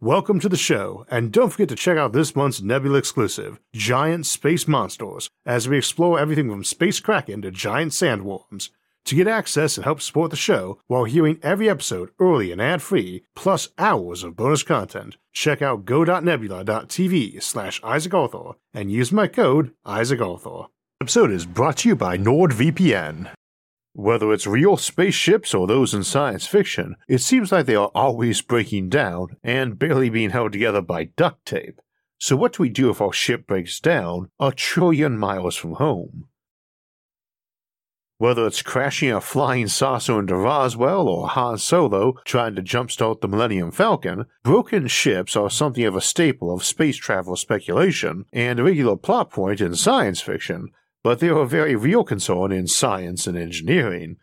Welcome to the show, and don't forget to check out this month's Nebula exclusive, Giant Space Monsters, as we explore everything from space kraken to giant sandworms. To get access and help support the show while hearing every episode early and ad-free, plus hours of bonus content, check out go.nebula.tv slash Isaac Arthur and use my code Isaac Arthur. Episode is brought to you by NordVPN. Whether it's real spaceships or those in science fiction, it seems like they are always breaking down and barely being held together by duct tape. So, what do we do if our ship breaks down a trillion miles from home? Whether it's crashing a flying saucer into Roswell or Han Solo trying to jumpstart the Millennium Falcon, broken ships are something of a staple of space travel speculation and a regular plot point in science fiction, but they are a very real concern in science and engineering.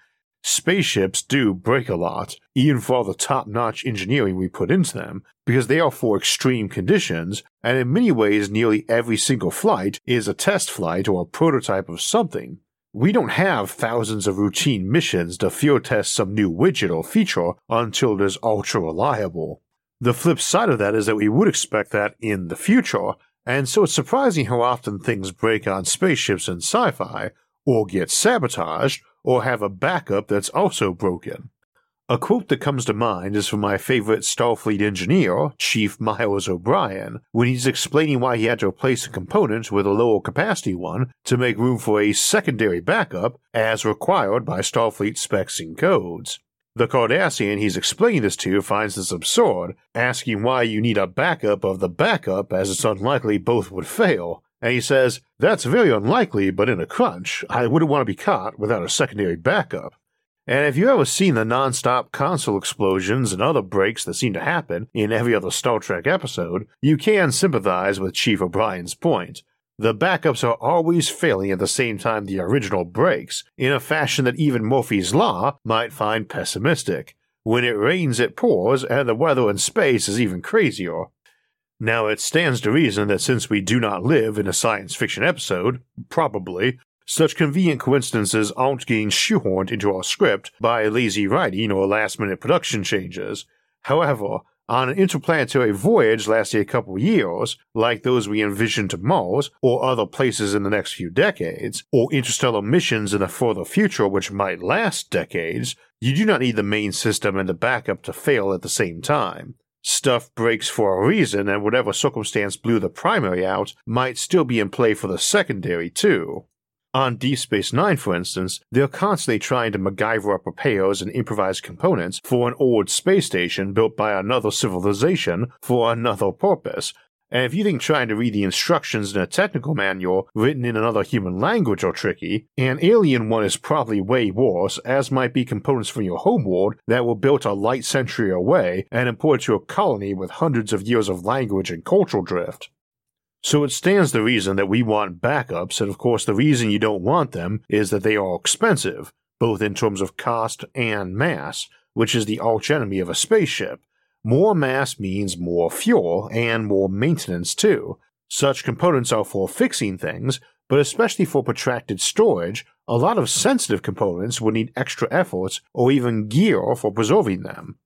Spaceships do break a lot, even for all the top notch engineering we put into them, because they are for extreme conditions, and in many ways, nearly every single flight is a test flight or a prototype of something. We don't have thousands of routine missions to field test some new widget or feature until it is ultra reliable. The flip side of that is that we would expect that in the future, and so it's surprising how often things break on spaceships in sci fi, or get sabotaged, or have a backup that's also broken. A quote that comes to mind is from my favorite Starfleet engineer, Chief Miles O'Brien, when he's explaining why he had to replace a component with a lower capacity one to make room for a secondary backup as required by Starfleet specs and codes. The Cardassian he's explaining this to finds this absurd, asking why you need a backup of the backup as it's unlikely both would fail. And he says, That's very unlikely, but in a crunch, I wouldn't want to be caught without a secondary backup. And if you ever seen the non-stop console explosions and other breaks that seem to happen in every other Star Trek episode, you can sympathize with Chief O'Brien's point. The backups are always failing at the same time the original breaks, in a fashion that even Murphy's Law might find pessimistic. When it rains, it pours, and the weather in space is even crazier. Now, it stands to reason that since we do not live in a science fiction episode, probably, such convenient coincidences aren't getting shoehorned into our script by lazy writing or last minute production changes. However, on an interplanetary voyage lasting a couple of years, like those we envision to Mars or other places in the next few decades, or interstellar missions in the further future which might last decades, you do not need the main system and the backup to fail at the same time. Stuff breaks for a reason, and whatever circumstance blew the primary out might still be in play for the secondary, too. On Deep Space Nine, for instance, they're constantly trying to MacGyver up repairs and improvised components for an old space station built by another civilization for another purpose. And if you think trying to read the instructions in a technical manual written in another human language are tricky, an alien one is probably way worse, as might be components from your homeworld that were built a light century away and imported to a colony with hundreds of years of language and cultural drift. So it stands to reason that we want backups, and of course, the reason you don't want them is that they are expensive, both in terms of cost and mass, which is the arch enemy of a spaceship. More mass means more fuel and more maintenance, too. Such components are for fixing things, but especially for protracted storage, a lot of sensitive components would need extra efforts or even gear for preserving them.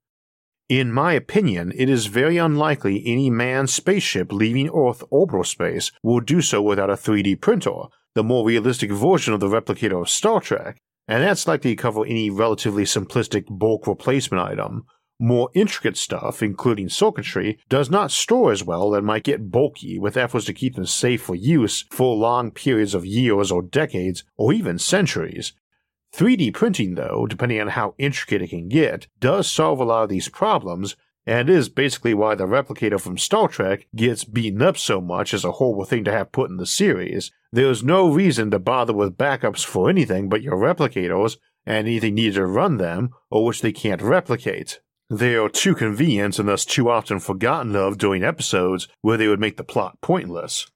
In my opinion, it is very unlikely any manned spaceship leaving Earth orbital space will do so without a 3D printer, the more realistic version of the replicator of Star Trek, and that's likely to cover any relatively simplistic bulk replacement item. More intricate stuff, including circuitry, does not store as well and might get bulky with efforts to keep them safe for use for long periods of years or decades or even centuries, 3D printing, though, depending on how intricate it can get, does solve a lot of these problems, and is basically why the replicator from Star Trek gets beaten up so much as a horrible thing to have put in the series. There's no reason to bother with backups for anything but your replicators and anything needed to run them or which they can't replicate. They are too convenient and thus too often forgotten of during episodes where they would make the plot pointless.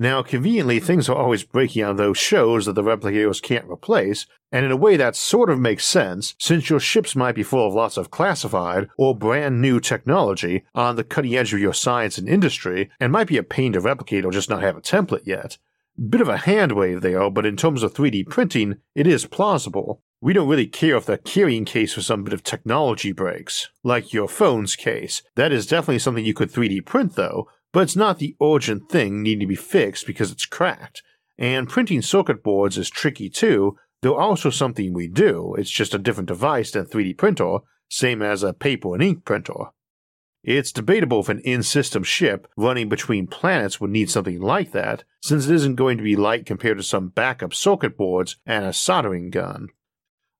Now, conveniently, things are always breaking on those shows that the replicators can't replace, and in a way that sort of makes sense, since your ships might be full of lots of classified or brand new technology on the cutting edge of your science and industry, and might be a pain to replicate or just not have a template yet. Bit of a hand wave there, but in terms of 3D printing, it is plausible. We don't really care if the carrying case for some bit of technology breaks, like your phone's case. That is definitely something you could 3D print though, but it's not the urgent thing needing to be fixed because it's cracked. And printing circuit boards is tricky too, though also something we do. It's just a different device than 3D printer, same as a paper and ink printer. It's debatable if an in system ship running between planets would need something like that, since it isn't going to be light compared to some backup circuit boards and a soldering gun.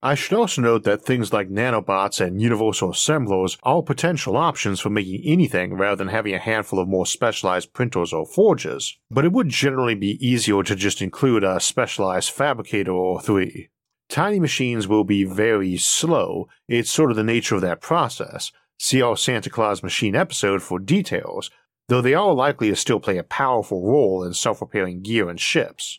I should also note that things like nanobots and universal assemblers are potential options for making anything rather than having a handful of more specialized printers or forges, but it would generally be easier to just include a specialized fabricator or three. Tiny machines will be very slow, it's sort of the nature of that process. See our Santa Claus machine episode for details, though they are likely to still play a powerful role in self repairing gear and ships.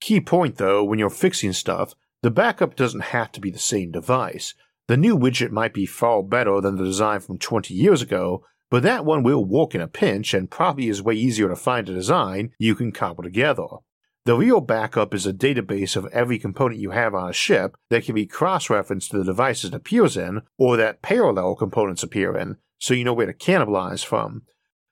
Key point though, when you're fixing stuff, the backup doesn't have to be the same device. The new widget might be far better than the design from 20 years ago, but that one will work in a pinch and probably is way easier to find a design you can cobble together. The real backup is a database of every component you have on a ship that can be cross referenced to the devices it appears in, or that parallel components appear in, so you know where to cannibalize from.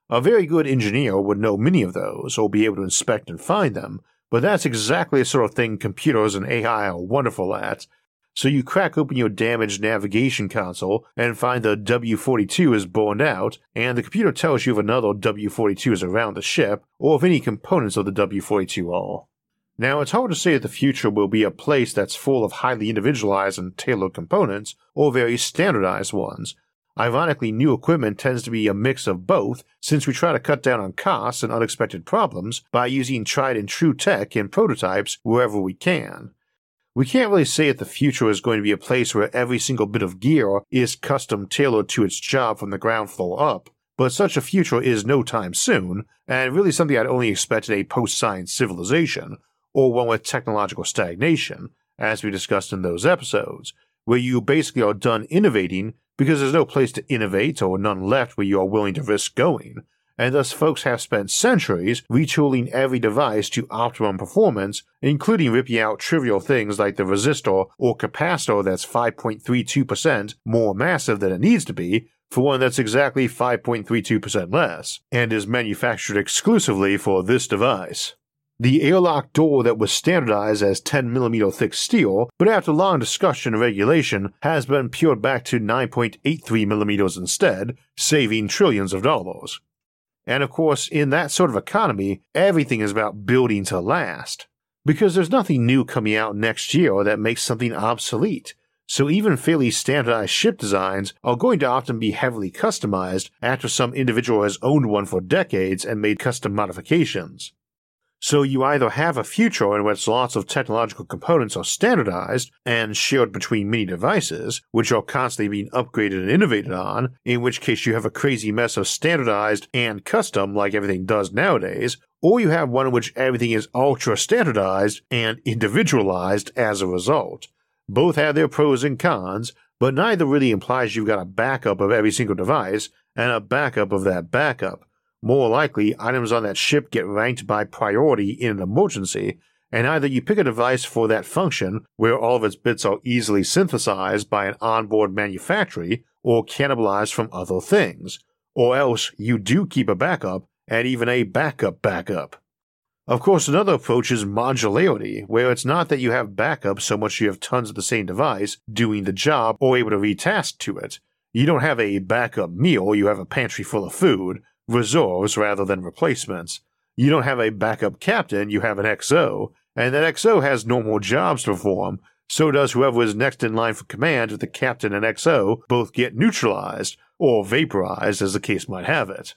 A very good engineer would know many of those, or be able to inspect and find them, but that's exactly the sort of thing computers and AI are wonderful at. So you crack open your damaged navigation console and find the W42 is burned out, and the computer tells you if another W42 is around the ship, or if any components of the W42 are. Now, it's hard to say if the future will be a place that's full of highly individualized and tailored components, or very standardized ones, Ironically, new equipment tends to be a mix of both since we try to cut down on costs and unexpected problems by using tried and true tech in prototypes wherever we can. We can't really say that the future is going to be a place where every single bit of gear is custom tailored to its job from the ground floor up, but such a future is no time soon, and really something I'd only expect in a post science civilization, or one with technological stagnation, as we discussed in those episodes, where you basically are done innovating because there's no place to innovate or none left where you are willing to risk going, and thus folks have spent centuries retooling every device to optimum performance, including ripping out trivial things like the resistor or capacitor that's 5.32% more massive than it needs to be for one that's exactly 5.32% less, and is manufactured exclusively for this device. The airlock door that was standardized as 10mm thick steel, but after long discussion and regulation, has been peeled back to 9.83mm instead, saving trillions of dollars. And of course, in that sort of economy, everything is about building to last. Because there's nothing new coming out next year that makes something obsolete. So even fairly standardized ship designs are going to often be heavily customized after some individual has owned one for decades and made custom modifications. So you either have a future in which lots of technological components are standardized and shared between many devices, which are constantly being upgraded and innovated on, in which case you have a crazy mess of standardized and custom like everything does nowadays, or you have one in which everything is ultra standardized and individualized as a result. Both have their pros and cons, but neither really implies you've got a backup of every single device and a backup of that backup more likely, items on that ship get ranked by priority in an emergency, and either you pick a device for that function where all of its bits are easily synthesized by an onboard manufactory or cannibalized from other things, or else you do keep a backup and even a backup backup. Of course, another approach is modularity, where it's not that you have backup so much you have tons of the same device doing the job or able to retask to it. You don't have a backup meal, you have a pantry full of food, reserves rather than replacements. You don't have a backup captain, you have an XO, and that XO has normal jobs to perform, so does whoever is next in line for command if the captain and XO both get neutralized, or vaporized as the case might have it.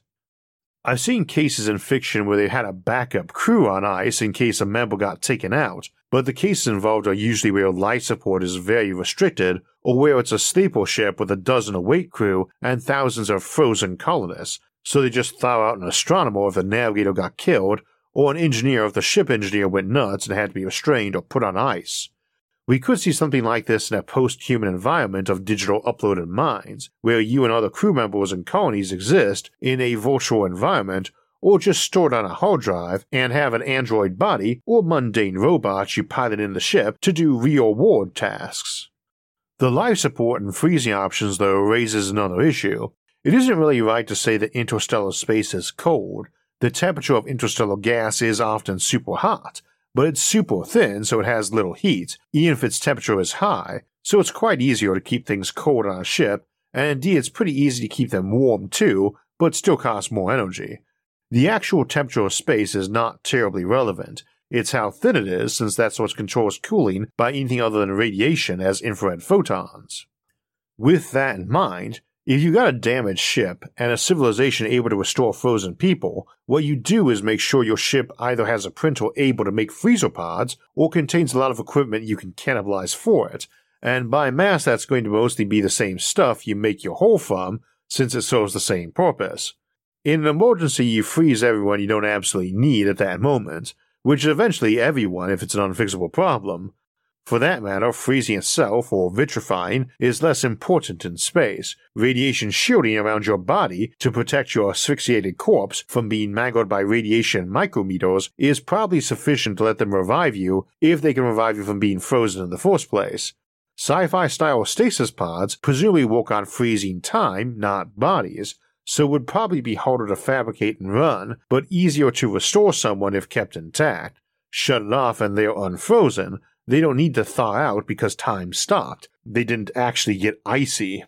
I've seen cases in fiction where they had a backup crew on ice in case a member got taken out, but the cases involved are usually where life support is very restricted, or where it's a sleeper ship with a dozen awake crew and thousands of frozen colonists, so they just thaw out an astronomer if the navigator got killed, or an engineer if the ship engineer went nuts and had to be restrained or put on ice. We could see something like this in a post human environment of digital uploaded minds, where you and other crew members and colonies exist in a virtual environment, or just store it on a hard drive and have an android body or mundane robots you pilot in the ship to do real world tasks. The life support and freezing options, though, raises another issue. It isn't really right to say that interstellar space is cold. The temperature of interstellar gas is often super hot, but it's super thin so it has little heat, even if its temperature is high, so it's quite easier to keep things cold on a ship, and indeed it's pretty easy to keep them warm too, but still costs more energy. The actual temperature of space is not terribly relevant. It's how thin it is, since that's what controls cooling by anything other than radiation as infrared photons. With that in mind, if you've got a damaged ship and a civilization able to restore frozen people, what you do is make sure your ship either has a printer able to make freezer pods or contains a lot of equipment you can cannibalize for it, and by mass that's going to mostly be the same stuff you make your hull from, since it serves the same purpose. In an emergency, you freeze everyone you don't absolutely need at that moment, which is eventually everyone if it's an unfixable problem. For that matter, freezing itself, or vitrifying, is less important in space. Radiation shielding around your body to protect your asphyxiated corpse from being mangled by radiation micrometers is probably sufficient to let them revive you if they can revive you from being frozen in the first place. Sci fi style stasis pods presumably work on freezing time, not bodies, so would probably be harder to fabricate and run, but easier to restore someone if kept intact. Shut it off and they're unfrozen. They don't need to thaw out because time stopped. They didn't actually get icy.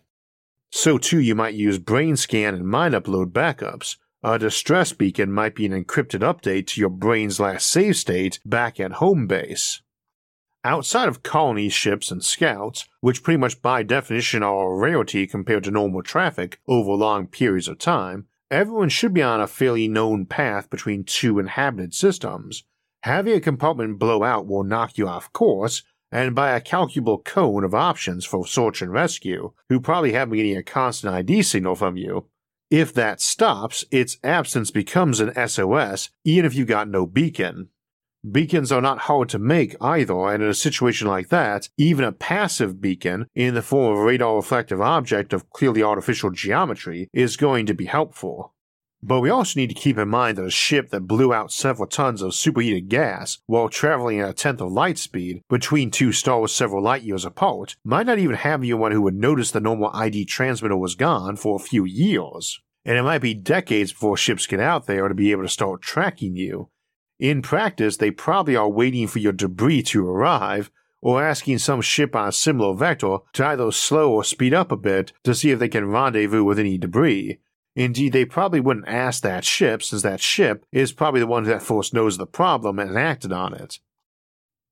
So too you might use brain scan and mind upload backups. A distress beacon might be an encrypted update to your brain's last save state back at home base. Outside of colony ships and scouts, which pretty much by definition are a rarity compared to normal traffic over long periods of time, everyone should be on a fairly known path between two inhabited systems. Having a compartment blow out will knock you off course, and by a calculable cone of options for search and rescue, who probably have been getting a constant ID signal from you. If that stops, its absence becomes an SOS, even if you've got no beacon. Beacons are not hard to make either, and in a situation like that, even a passive beacon, in the form of a radar reflective object of clearly artificial geometry, is going to be helpful. But we also need to keep in mind that a ship that blew out several tons of superheated gas while traveling at a tenth of light speed between two stars several light years apart might not even have anyone who would notice the normal ID transmitter was gone for a few years. And it might be decades before ships get out there to be able to start tracking you, in practice, they probably are waiting for your debris to arrive, or asking some ship on a similar vector to either slow or speed up a bit to see if they can rendezvous with any debris. Indeed, they probably wouldn't ask that ship, since that ship is probably the one that first knows the problem and acted on it.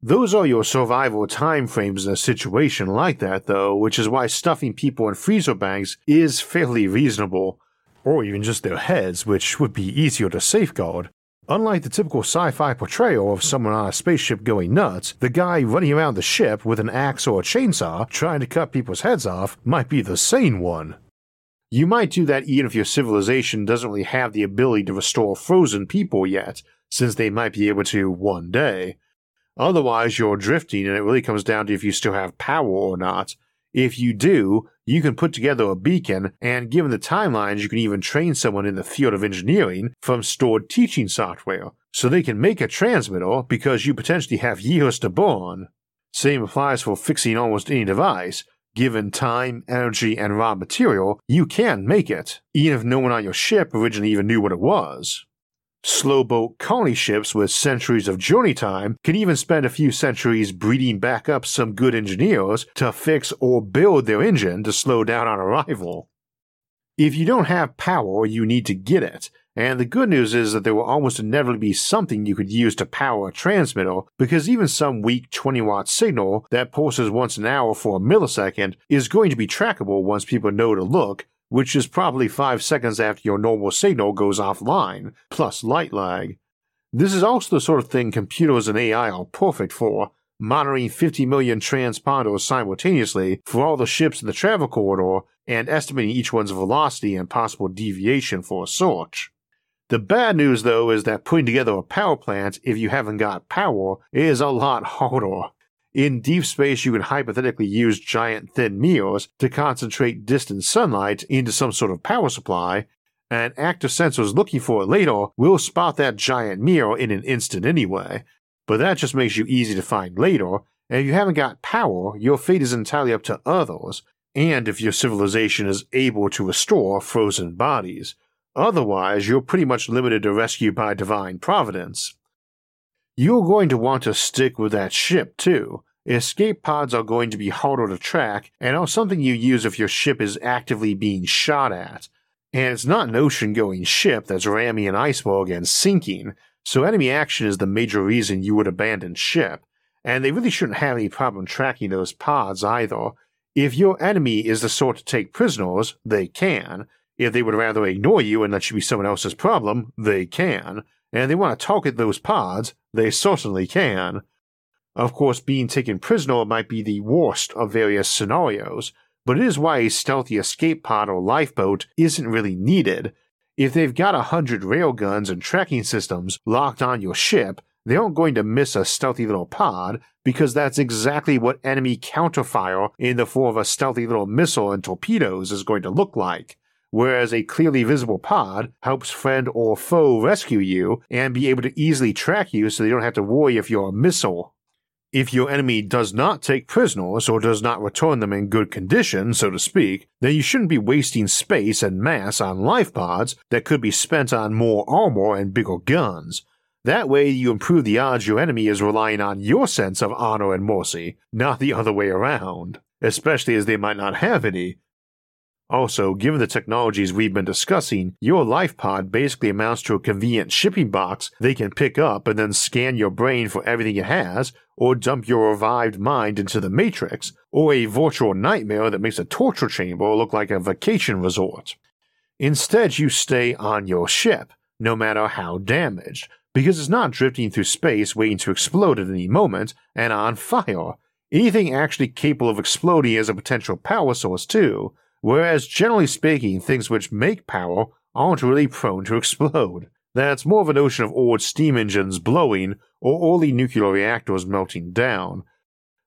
Those are your survival time frames in a situation like that, though, which is why stuffing people in freezer bags is fairly reasonable, or even just their heads, which would be easier to safeguard. Unlike the typical sci fi portrayal of someone on a spaceship going nuts, the guy running around the ship with an axe or a chainsaw trying to cut people's heads off might be the sane one. You might do that even if your civilization doesn't really have the ability to restore frozen people yet, since they might be able to one day. Otherwise, you're drifting and it really comes down to if you still have power or not, if you do, you can put together a beacon, and given the timelines, you can even train someone in the field of engineering from stored teaching software, so they can make a transmitter because you potentially have years to burn. Same applies for fixing almost any device. Given time, energy, and raw material, you can make it, even if no one on your ship originally even knew what it was. Slow boat colony ships with centuries of journey time can even spend a few centuries breeding back up some good engineers to fix or build their engine to slow down on arrival. If you don't have power, you need to get it, and the good news is that there will almost inevitably be something you could use to power a transmitter, because even some weak 20 watt signal that pulses once an hour for a millisecond is going to be trackable once people know to look, which is probably 5 seconds after your normal signal goes offline, plus light lag. This is also the sort of thing computers and AI are perfect for, monitoring 50 million transponders simultaneously for all the ships in the travel corridor and estimating each one's velocity and possible deviation for a search. The bad news, though, is that putting together a power plant, if you haven't got power, is a lot harder. In deep space, you can hypothetically use giant thin mirrors to concentrate distant sunlight into some sort of power supply, and active sensors looking for it later will spot that giant mirror in an instant anyway. But that just makes you easy to find later, and if you haven't got power, your fate is entirely up to others, and if your civilization is able to restore frozen bodies. Otherwise, you're pretty much limited to rescue by divine providence. You're going to want to stick with that ship too. Escape pods are going to be harder to track and are something you use if your ship is actively being shot at. And it's not an ocean going ship that's ramming an iceberg and sinking, so enemy action is the major reason you would abandon ship. And they really shouldn't have any problem tracking those pods either. If your enemy is the sort to take prisoners, they can. If they would rather ignore you and let you be someone else's problem, they can. And they want to target those pods, they certainly can. Of course, being taken prisoner might be the worst of various scenarios, but it is why a stealthy escape pod or lifeboat isn't really needed. If they've got a hundred railguns and tracking systems locked on your ship, they aren't going to miss a stealthy little pod because that's exactly what enemy counterfire in the form of a stealthy little missile and torpedoes is going to look like. Whereas a clearly visible pod helps friend or foe rescue you and be able to easily track you so they don't have to worry if you're a missile if your enemy does not take prisoners or does not return them in good condition, so to speak, then you shouldn't be wasting space and mass on life pods that could be spent on more armor and bigger guns. That way, you improve the odds your enemy is relying on your sense of honor and mercy, not the other way around, especially as they might not have any, also, given the technologies we've been discussing, your life pod basically amounts to a convenient shipping box they can pick up and then scan your brain for everything it has, or dump your revived mind into the Matrix, or a virtual nightmare that makes a torture chamber look like a vacation resort. Instead, you stay on your ship, no matter how damaged, because it's not drifting through space waiting to explode at any moment and on fire. Anything actually capable of exploding is a potential power source, too whereas generally speaking, things which make power aren't really prone to explode. That's more of a notion of old steam engines blowing or early nuclear reactors melting down.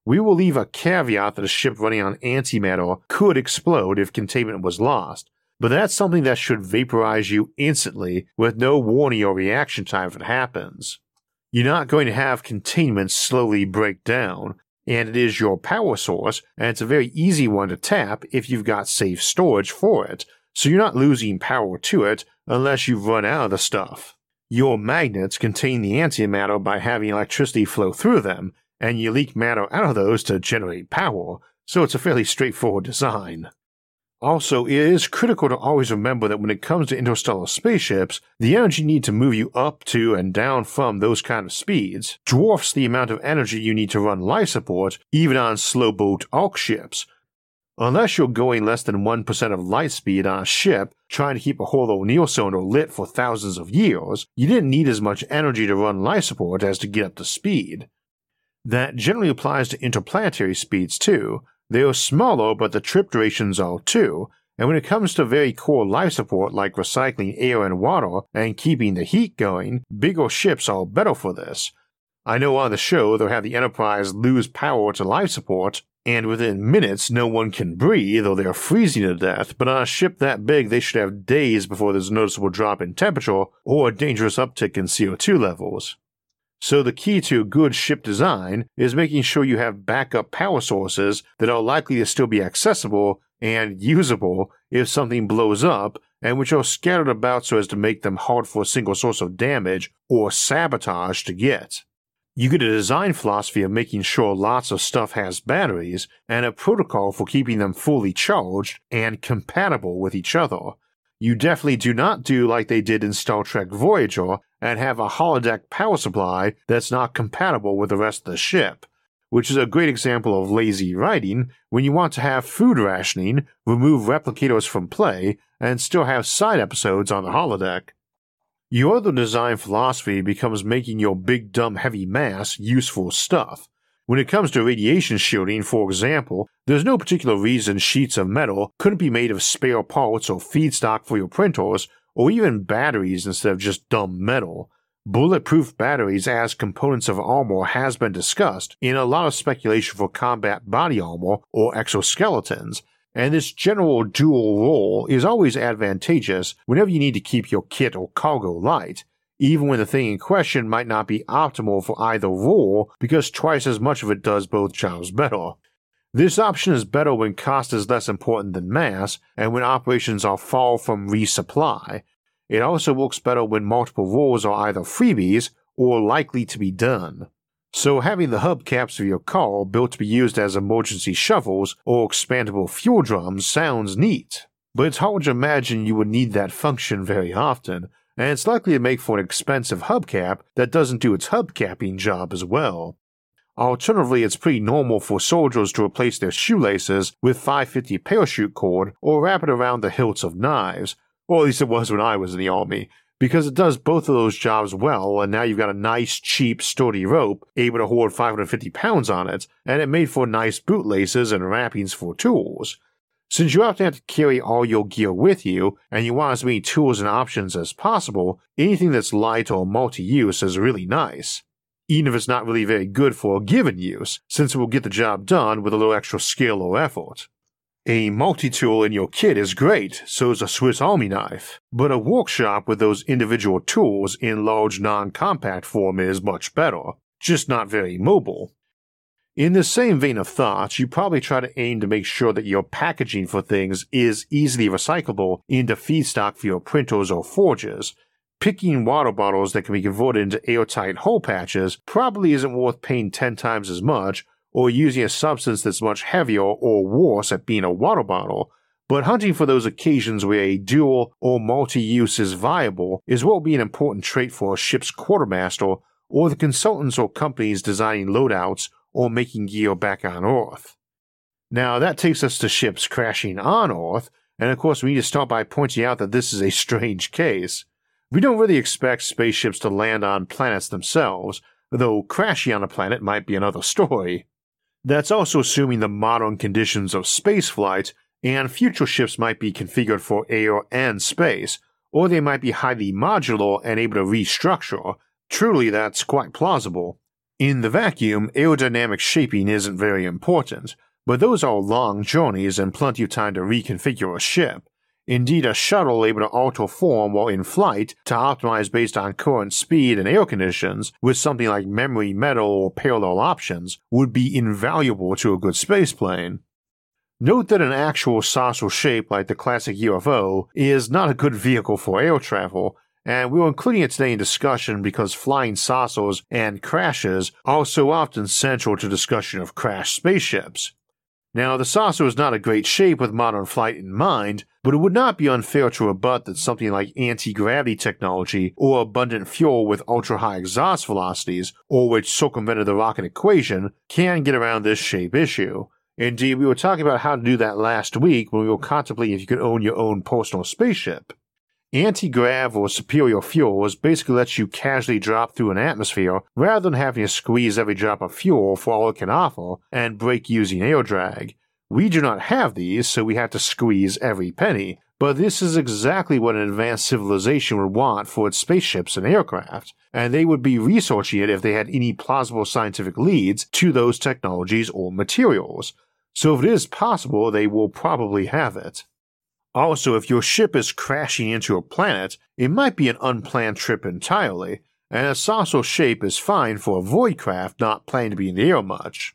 We will leave a caveat that a ship running on antimatter could explode if containment was lost, but that's something that should vaporize you instantly with no warning or reaction time if it happens. You're not going to have containment slowly break down, and it is your power source, and it's a very easy one to tap if you've got safe storage for it, so you're not losing power to it unless you've run out of the stuff. Your magnets contain the antimatter by having electricity flow through them, and you leak matter out of those to generate power, so it's a fairly straightforward design. Also, it is critical to always remember that when it comes to interstellar spaceships, the energy need to move you up to and down from those kind of speeds dwarfs the amount of energy you need to run life support even on slow boat arc ships. Unless you're going less than 1% of light speed on a ship trying to keep a Holo O'Neill cylinder lit for thousands of years, you didn't need as much energy to run life support as to get up to speed. That generally applies to interplanetary speeds too, they are smaller, but the trip durations are too, and when it comes to very core life support like recycling air and water and keeping the heat going, bigger ships are better for this. I know on the show they'll have the Enterprise lose power to life support, and within minutes no one can breathe or they're freezing to death, but on a ship that big they should have days before there's a noticeable drop in temperature or a dangerous uptick in CO2 levels. So the key to good ship design is making sure you have backup power sources that are likely to still be accessible and usable if something blows up, and which are scattered about so as to make them hard for a single source of damage or sabotage to get. You get a design philosophy of making sure lots of stuff has batteries and a protocol for keeping them fully charged and compatible with each other. You definitely do not do like they did in Star Trek Voyager and have a holodeck power supply that's not compatible with the rest of the ship, which is a great example of lazy writing when you want to have food rationing, remove replicators from play, and still have side episodes on the holodeck. Your other design philosophy becomes making your big dumb heavy mass useful stuff. When it comes to radiation shielding, for example, there's no particular reason sheets of metal couldn't be made of spare parts or feedstock for your printers or even batteries instead of just dumb metal. Bulletproof batteries as components of armor has been discussed in a lot of speculation for combat body armor or exoskeletons, and this general dual role is always advantageous whenever you need to keep your kit or cargo light, even when the thing in question might not be optimal for either role because twice as much of it does both jobs better. This option is better when cost is less important than mass and when operations are far from resupply. It also works better when multiple roles are either freebies or likely to be done. So having the hubcaps of your car built to be used as emergency shovels or expandable fuel drums sounds neat. But it's hard to imagine you would need that function very often, and it's likely to make for an expensive hubcap that doesn't do its hubcapping job as well. Alternatively, it's pretty normal for soldiers to replace their shoelaces with 550 parachute cord or wrap it around the hilts of knives, or at least it was when I was in the army, because it does both of those jobs well, and now you've got a nice, cheap, sturdy rope able to hold 550 pounds on it, and it made for nice bootlaces and wrappings for tools. Since you often have to carry all your gear with you, and you want as many tools and options as possible, anything that's light or multi use is really nice even if it's not really very good for a given use, since it will get the job done with a little extra skill or effort. A multi-tool in your kit is great, so is a Swiss Army knife, but a workshop with those individual tools in large non-compact form is much better, just not very mobile. In the same vein of thought, you probably try to aim to make sure that your packaging for things is easily recyclable into feedstock for your printers or forges, picking water bottles that can be converted into airtight hole patches probably isn't worth paying 10 times as much or using a substance that's much heavier or worse at being a water bottle, but hunting for those occasions where a dual or multi use is viable is what will be an important trait for a ship's quartermaster or the consultants or companies designing loadouts or making gear back on Earth. Now, that takes us to ships crashing on Earth, and of course, we need to start by pointing out that this is a strange case. We don't really expect spaceships to land on planets themselves, though crashing on a planet might be another story. That's also assuming the modern conditions of spaceflight, and future ships might be configured for air and space, or they might be highly modular and able to restructure. Truly, that's quite plausible. In the vacuum, aerodynamic shaping isn't very important, but those are long journeys and plenty of time to reconfigure a ship. Indeed, a shuttle able to alter form while in flight to optimize based on current speed and air conditions with something like memory metal or parallel options would be invaluable to a good spaceplane. Note that an actual saucer shape like the classic UFO is not a good vehicle for air travel, and we are including it today in discussion because flying saucers and crashes are so often central to discussion of crashed spaceships. Now, the saucer is not a great shape with modern flight in mind, but it would not be unfair to rebut that something like anti gravity technology or abundant fuel with ultra high exhaust velocities, or which circumvented the rocket equation, can get around this shape issue. Indeed, we were talking about how to do that last week when we were contemplating if you could own your own personal spaceship. Anti-grav or superior fuels basically lets you casually drop through an atmosphere rather than having to squeeze every drop of fuel for all it can offer and brake using air drag. We do not have these, so we have to squeeze every penny, but this is exactly what an advanced civilization would want for its spaceships and aircraft, and they would be researching it if they had any plausible scientific leads to those technologies or materials. So if it is possible, they will probably have it. Also, if your ship is crashing into a planet, it might be an unplanned trip entirely, and a saucer shape is fine for a void craft not planning to be in the air much.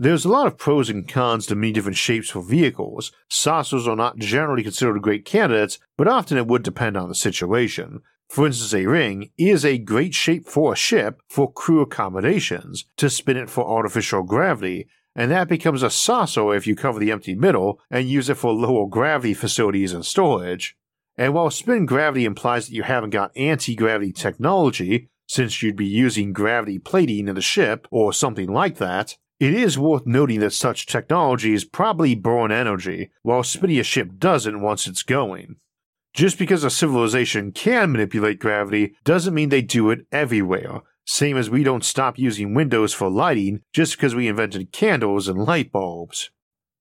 There's a lot of pros and cons to many different shapes for vehicles. Saucers are not generally considered great candidates, but often it would depend on the situation. For instance, a ring is a great shape for a ship for crew accommodations, to spin it for artificial gravity, and that becomes a saucer if you cover the empty middle and use it for lower gravity facilities and storage. And while spin gravity implies that you haven't got anti gravity technology, since you'd be using gravity plating in the ship or something like that, it is worth noting that such technologies probably burn energy, while spinning a ship doesn't once it's going. Just because a civilization can manipulate gravity doesn't mean they do it everywhere, same as we don't stop using windows for lighting just because we invented candles and light bulbs.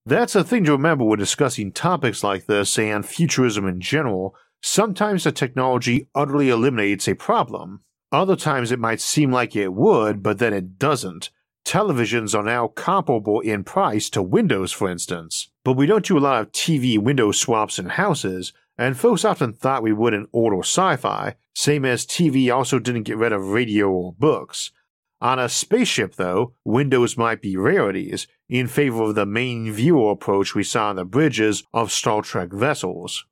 That's a thing to remember when discussing topics like this and futurism in general. Sometimes the technology utterly eliminates a problem. Other times it might seem like it would, but then it doesn't. Televisions are now comparable in price to Windows, for instance. but we don't do a lot of TV window swaps in houses, and folks often thought we would in old or sci fi, same as TV also didn't get rid of radio or books. On a spaceship, though, windows might be rarities, in favor of the main viewer approach we saw on the bridges of Star Trek vessels.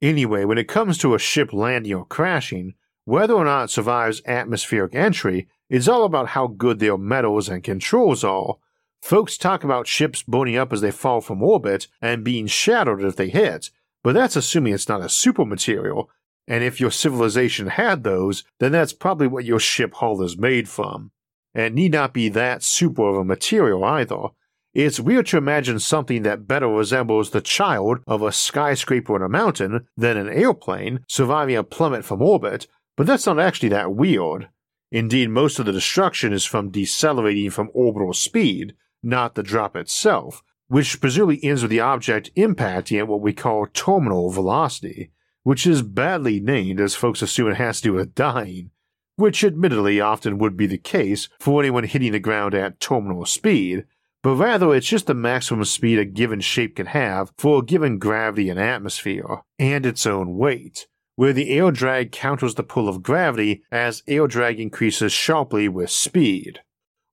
Anyway, when it comes to a ship landing or crashing, whether or not it survives atmospheric entry is all about how good their metals and controls are. Folks talk about ships burning up as they fall from orbit and being shattered if they hit, but that's assuming it's not a super material, and if your civilization had those, then that's probably what your ship hull is made from. And need not be that super of a material either. It's weird to imagine something that better resembles the child of a skyscraper on a mountain than an airplane surviving a plummet from orbit, but that's not actually that weird. Indeed, most of the destruction is from decelerating from orbital speed, not the drop itself, which presumably ends with the object impacting at what we call terminal velocity, which is badly named as folks assume it has to do with dying, which admittedly often would be the case for anyone hitting the ground at terminal speed, but rather it's just the maximum speed a given shape can have for a given gravity and atmosphere, and its own weight, where the air drag counters the pull of gravity as air drag increases sharply with speed.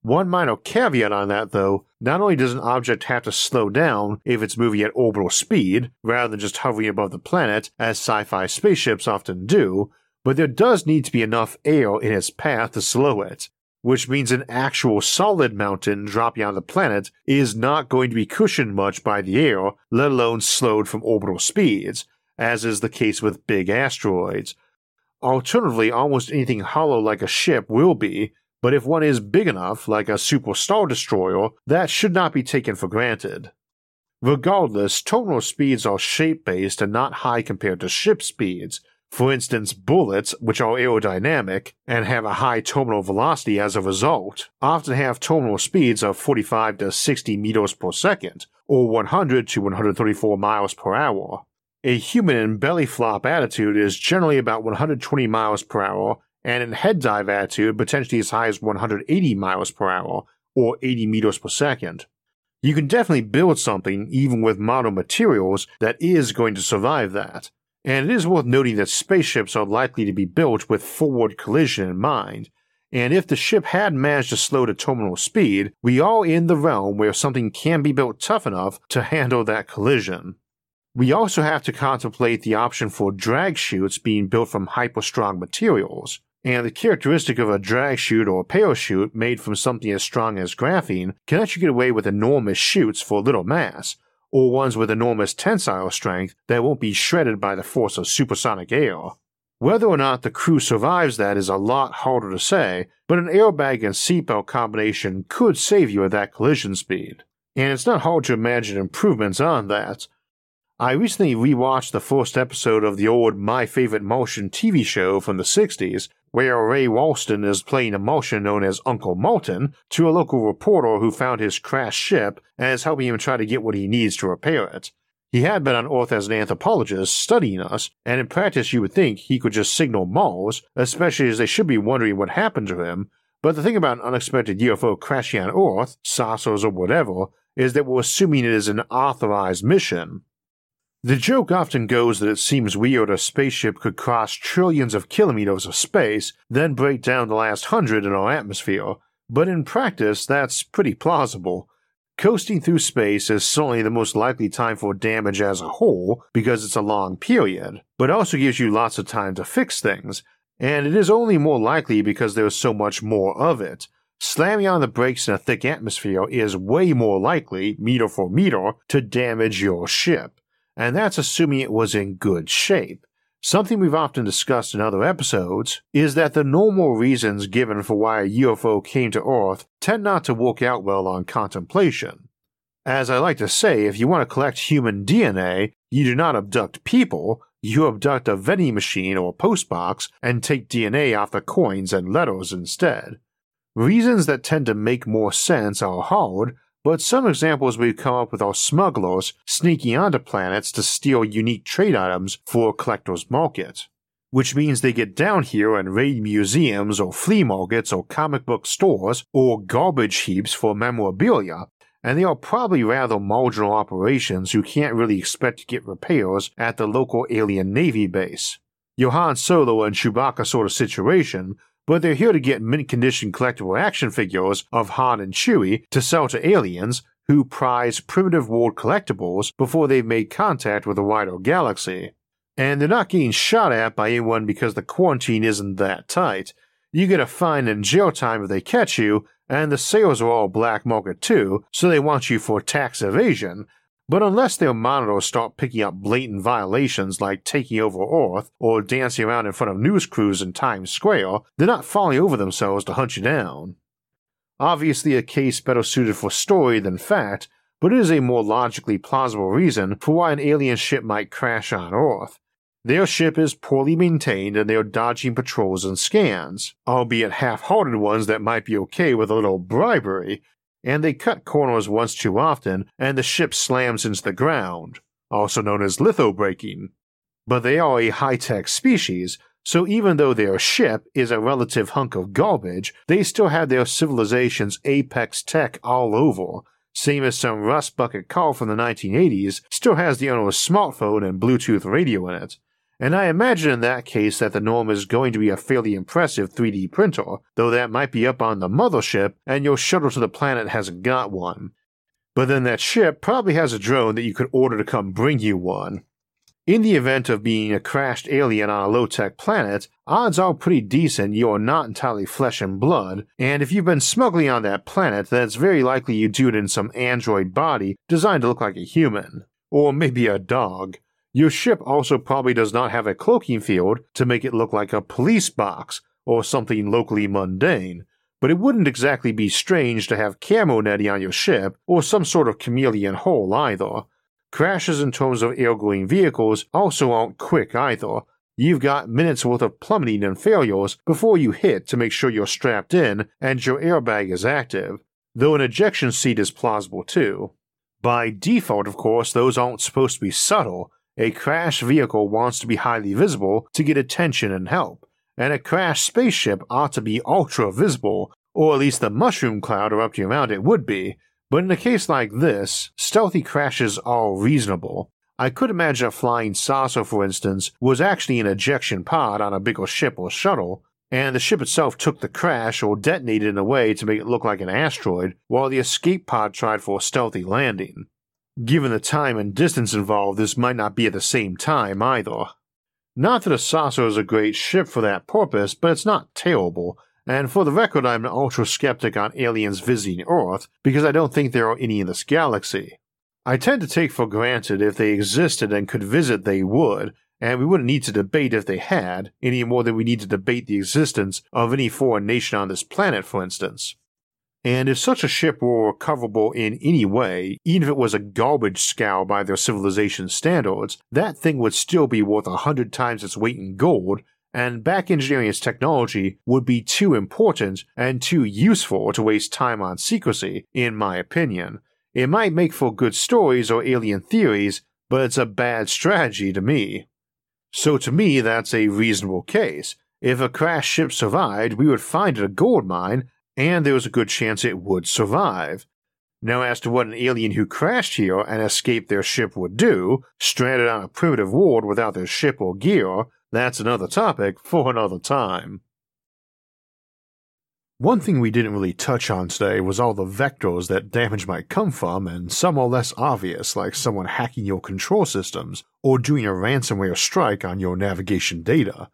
One minor caveat on that, though, not only does an object have to slow down if it's moving at orbital speed, rather than just hovering above the planet, as sci fi spaceships often do, but there does need to be enough air in its path to slow it, which means an actual solid mountain dropping on the planet is not going to be cushioned much by the air, let alone slowed from orbital speeds, as is the case with big asteroids. Alternatively, almost anything hollow like a ship will be, but if one is big enough, like a super star destroyer, that should not be taken for granted. Regardless, terminal speeds are shape based and not high compared to ship speeds, for instance, bullets, which are aerodynamic and have a high terminal velocity as a result, often have terminal speeds of 45 to 60 meters per second, or 100 to 134 miles per hour. A human in belly flop attitude is generally about 120 miles per hour, and in head dive attitude, potentially as high as 180 miles per hour, or 80 meters per second. You can definitely build something, even with modern materials, that is going to survive that, and it is worth noting that spaceships are likely to be built with forward collision in mind, and if the ship had managed to slow to terminal speed, we are in the realm where something can be built tough enough to handle that collision. We also have to contemplate the option for drag chutes being built from hyper-strong materials, and the characteristic of a drag chute or parachute made from something as strong as graphene can you get away with enormous chutes for little mass, or ones with enormous tensile strength that won't be shredded by the force of supersonic air. Whether or not the crew survives that is a lot harder to say, but an airbag and seatbelt combination could save you at that collision speed. And it's not hard to imagine improvements on that. I recently rewatched the first episode of the old My Favorite Martian TV show from the 60s, where Ray Walston is playing a Martian known as Uncle Martin to a local reporter who found his crashed ship and is helping him try to get what he needs to repair it. He had been on Earth as an anthropologist studying us, and in practice you would think he could just signal Mars, especially as they should be wondering what happened to him. But the thing about an unexpected UFO crashing on Earth, saucers or whatever, is that we're assuming it is an authorized mission. The joke often goes that it seems weird a spaceship could cross trillions of kilometers of space, then break down the last hundred in our atmosphere, but in practice, that's pretty plausible. Coasting through space is certainly the most likely time for damage as a whole because it's a long period, but also gives you lots of time to fix things, and it is only more likely because there's so much more of it. Slamming on the brakes in a thick atmosphere is way more likely, meter for meter, to damage your ship and that's assuming it was in good shape. Something we've often discussed in other episodes is that the normal reasons given for why a UFO came to Earth tend not to work out well on contemplation. As I like to say, if you want to collect human DNA, you do not abduct people, you abduct a vending machine or postbox and take DNA off the coins and letters instead. Reasons that tend to make more sense are hard, but some examples we've come up with are smugglers sneaking onto planets to steal unique trade items for a collector's market. Which means they get down here and raid museums or flea markets or comic book stores or garbage heaps for memorabilia, and they are probably rather marginal operations who can't really expect to get repairs at the local alien Navy base. a Han Solo and Chewbacca sort of situation, but they're here to get mint condition collectible action figures of Han and Chewie to sell to aliens who prize primitive world collectibles before they've made contact with the wider galaxy. And they're not getting shot at by anyone because the quarantine isn't that tight. You get a fine and jail time if they catch you, and the sales are all black market too, so they want you for tax evasion. But unless their monitors start picking up blatant violations like taking over Earth or dancing around in front of news crews in Times Square, they're not falling over themselves to hunt you down. Obviously, a case better suited for story than fact, but it is a more logically plausible reason for why an alien ship might crash on Earth. Their ship is poorly maintained and they are dodging patrols and scans, albeit half hearted ones that might be okay with a little bribery, and they cut corners once too often and the ship slams into the ground, also known as lithobraking. But they are a high tech species, so even though their ship is a relative hunk of garbage, they still have their civilization's apex tech all over, same as some rust bucket car from the 1980s still has the owner's smartphone and Bluetooth radio in it. And I imagine in that case that the norm is going to be a fairly impressive 3D printer, though that might be up on the mothership and your shuttle to the planet hasn't got one. But then that ship probably has a drone that you could order to come bring you one. In the event of being a crashed alien on a low tech planet, odds are pretty decent you're not entirely flesh and blood, and if you've been smuggling on that planet, then it's very likely you do it in some android body designed to look like a human. Or maybe a dog. Your ship also probably does not have a cloaking field to make it look like a police box or something locally mundane, but it wouldn't exactly be strange to have camo netting on your ship or some sort of chameleon hull either. Crashes in terms of air-going vehicles also aren't quick either. You've got minutes worth of plummeting and failures before you hit to make sure you're strapped in and your airbag is active, though an ejection seat is plausible too. By default, of course, those aren't supposed to be subtle, a crashed vehicle wants to be highly visible to get attention and help, and a crashed spaceship ought to be ultra visible, or at least the mushroom cloud erupting around it would be. But in a case like this, stealthy crashes are reasonable. I could imagine a flying saucer, for instance, was actually an ejection pod on a bigger ship or shuttle, and the ship itself took the crash or detonated in a way to make it look like an asteroid, while the escape pod tried for a stealthy landing. Given the time and distance involved, this might not be at the same time either. Not that a saucer is a great ship for that purpose, but it's not terrible, and for the record, I'm an ultra skeptic on aliens visiting Earth because I don't think there are any in this galaxy. I tend to take for granted if they existed and could visit, they would, and we wouldn't need to debate if they had, any more than we need to debate the existence of any foreign nation on this planet, for instance. And if such a ship were recoverable in any way, even if it was a garbage scow by their civilization standards, that thing would still be worth a hundred times its weight in gold, and back engineering its technology would be too important and too useful to waste time on secrecy, in my opinion. It might make for good stories or alien theories, but it's a bad strategy to me. So to me, that's a reasonable case. If a crashed ship survived, we would find it a gold mine and there was a good chance it would survive. Now, as to what an alien who crashed here and escaped their ship would do, stranded on a primitive world without their ship or gear, that's another topic for another time. One thing we didn't really touch on today was all the vectors that damage might come from, and some are less obvious, like someone hacking your control systems or doing a ransomware strike on your navigation data.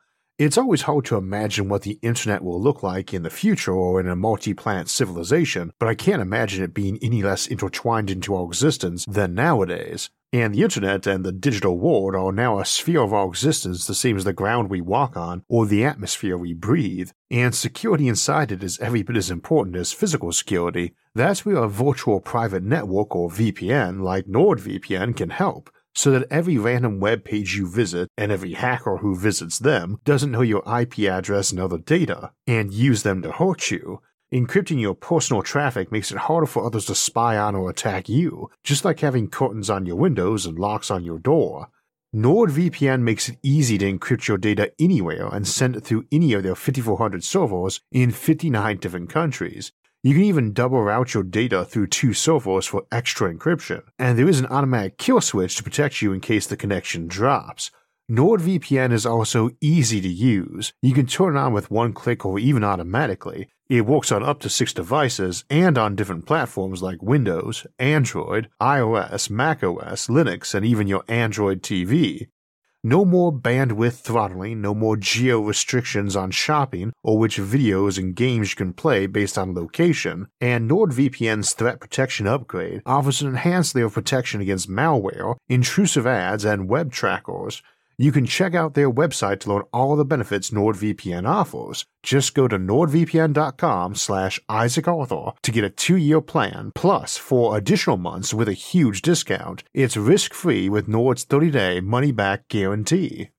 It's always hard to imagine what the internet will look like in the future or in a multi planet civilization, but I can't imagine it being any less intertwined into our existence than nowadays. And the internet and the digital world are now a sphere of our existence the same as the ground we walk on or the atmosphere we breathe, and security inside it is every bit as important as physical security. That's where a virtual private network or VPN like NordVPN can help so that every random web page you visit and every hacker who visits them doesn't know your IP address and other data and use them to hurt you. Encrypting your personal traffic makes it harder for others to spy on or attack you, just like having curtains on your windows and locks on your door. NordVPN makes it easy to encrypt your data anywhere and send it through any of their 5400 servers in 59 different countries. You can even double route your data through two servers for extra encryption, and there is an automatic kill switch to protect you in case the connection drops. NordVPN is also easy to use. You can turn it on with one click or even automatically. It works on up to six devices and on different platforms like Windows, Android, iOS, macOS, Linux, and even your Android TV. No more bandwidth throttling, no more geo restrictions on shopping or which videos and games you can play based on location, and NordVPN's threat protection upgrade offers an enhanced layer of protection against malware, intrusive ads, and web trackers. You can check out their website to learn all the benefits NordVPN offers. Just go to nordvpn.com slash isaacarthur to get a two-year plan plus four additional months with a huge discount. It's risk-free with Nord's 30-day money-back guarantee.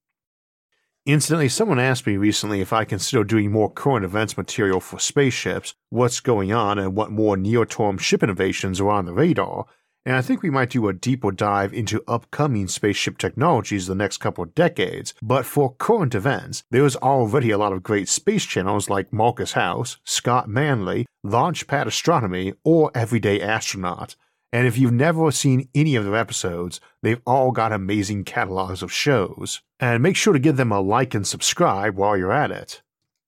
Incidentally, someone asked me recently if I consider doing more current events material for spaceships, what's going on, and what more near term ship innovations are on the radar and I think we might do a deeper dive into upcoming spaceship technologies the next couple of decades. But for current events, there's already a lot of great space channels like Marcus House, Scott Manley, Launchpad Astronomy, or Everyday Astronaut. And if you've never seen any of their episodes, they've all got amazing catalogs of shows. And make sure to give them a like and subscribe while you're at it.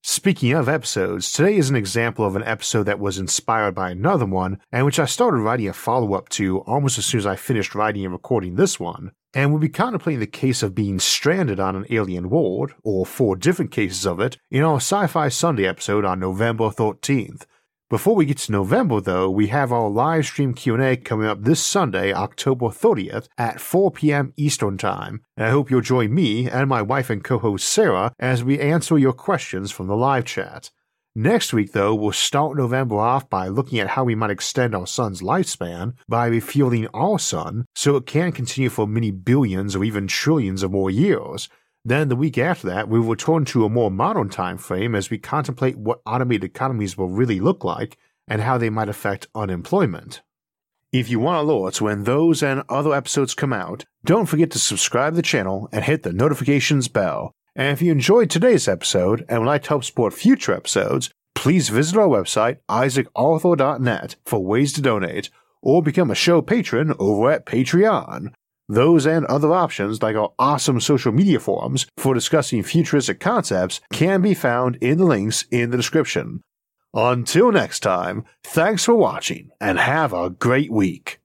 Speaking of episodes, today is an example of an episode that was inspired by another one, and which I started writing a follow up to almost as soon as I finished writing and recording this one. And we'll be contemplating the case of being stranded on an alien world, or four different cases of it, in our Sci Fi Sunday episode on November 13th. Before we get to November though, we have our live stream Q&A coming up this Sunday, October 30th at 4 p.m. Eastern Time. And I hope you'll join me and my wife and co-host Sarah as we answer your questions from the live chat. Next week, though, we'll start November off by looking at how we might extend our sun's lifespan by refueling our sun so it can continue for many billions or even trillions of more years. Then the week after that, we will return to a more modern time frame as we contemplate what automated economies will really look like and how they might affect unemployment. If you want alerts when those and other episodes come out, don't forget to subscribe to the channel and hit the notifications bell. And if you enjoyed today's episode and would like to help support future episodes, please visit our website, isaacarthur.net, for ways to donate, or become a show patron over at Patreon. Those and other options, like our awesome social media forums for discussing futuristic concepts, can be found in the links in the description. Until next time, thanks for watching and have a great week.